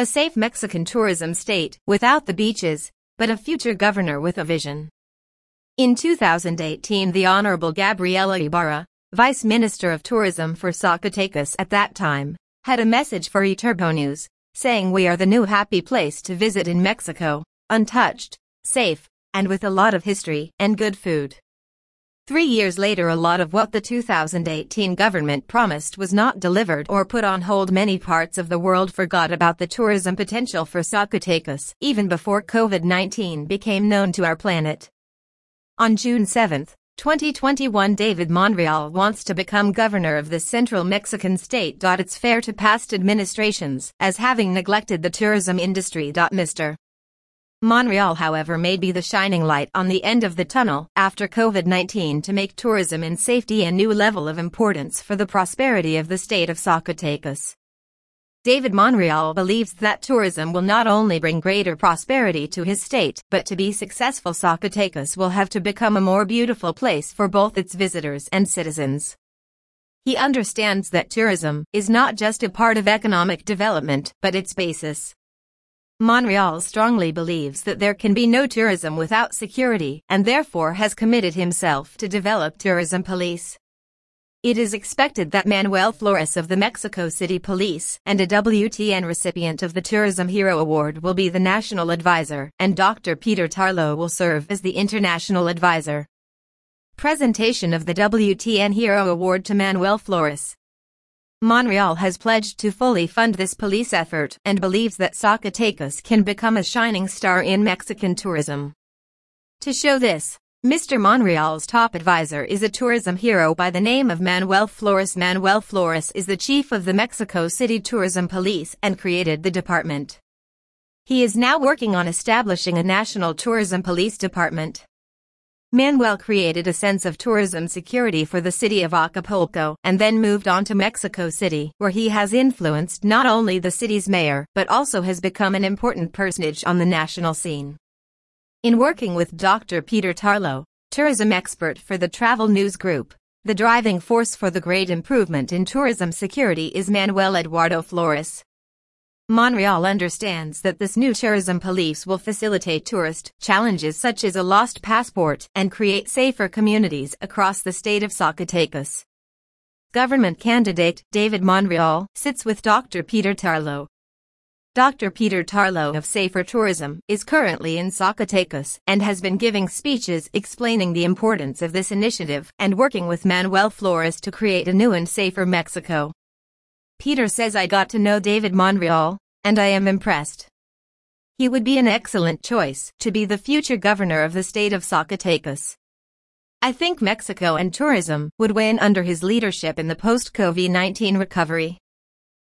A safe Mexican tourism state, without the beaches, but a future governor with a vision. In 2018 the Honorable Gabriela Ibarra, Vice Minister of Tourism for Zacatecas at that time, had a message for eTurbo News, saying we are the new happy place to visit in Mexico, untouched, safe, and with a lot of history and good food. Three years later a lot of what the 2018 government promised was not delivered or put on hold many parts of the world forgot about the tourism potential for Zacatecas even before COVID-19 became known to our planet. On June 7, 2021 David Monreal wants to become governor of the central Mexican state. It's fair to past administrations as having neglected the tourism industry. Mr. Monreal however may be the shining light on the end of the tunnel after COVID-19 to make tourism and safety a new level of importance for the prosperity of the state of Zacatecas. David Monreal believes that tourism will not only bring greater prosperity to his state, but to be successful Zacatecas will have to become a more beautiful place for both its visitors and citizens. He understands that tourism is not just a part of economic development, but its basis. Monreal strongly believes that there can be no tourism without security and therefore has committed himself to develop tourism police. It is expected that Manuel Flores of the Mexico City Police and a WTN recipient of the Tourism Hero Award will be the national advisor and Dr. Peter Tarlow will serve as the international advisor. Presentation of the WTN Hero Award to Manuel Flores. Monreal has pledged to fully fund this police effort and believes that Zacatecas can become a shining star in Mexican tourism. To show this, Mr. Monreal's top advisor is a tourism hero by the name of Manuel Flores. Manuel Flores is the chief of the Mexico City Tourism Police and created the department. He is now working on establishing a national tourism police department. Manuel created a sense of tourism security for the city of Acapulco and then moved on to Mexico City, where he has influenced not only the city's mayor, but also has become an important personage on the national scene. In working with Dr. Peter Tarlow, tourism expert for the Travel News Group, the driving force for the great improvement in tourism security is Manuel Eduardo Flores. Monreal understands that this new tourism police will facilitate tourist challenges such as a lost passport and create safer communities across the state of Zacatecas. Government candidate David Monreal sits with Dr. Peter Tarlow. Dr. Peter Tarlow of Safer Tourism is currently in Zacatecas and has been giving speeches explaining the importance of this initiative and working with Manuel Flores to create a new and safer Mexico. Peter says I got to know David Monreal, and I am impressed. He would be an excellent choice to be the future governor of the state of Zacatecas. I think Mexico and tourism would win under his leadership in the post-COVID-19 recovery.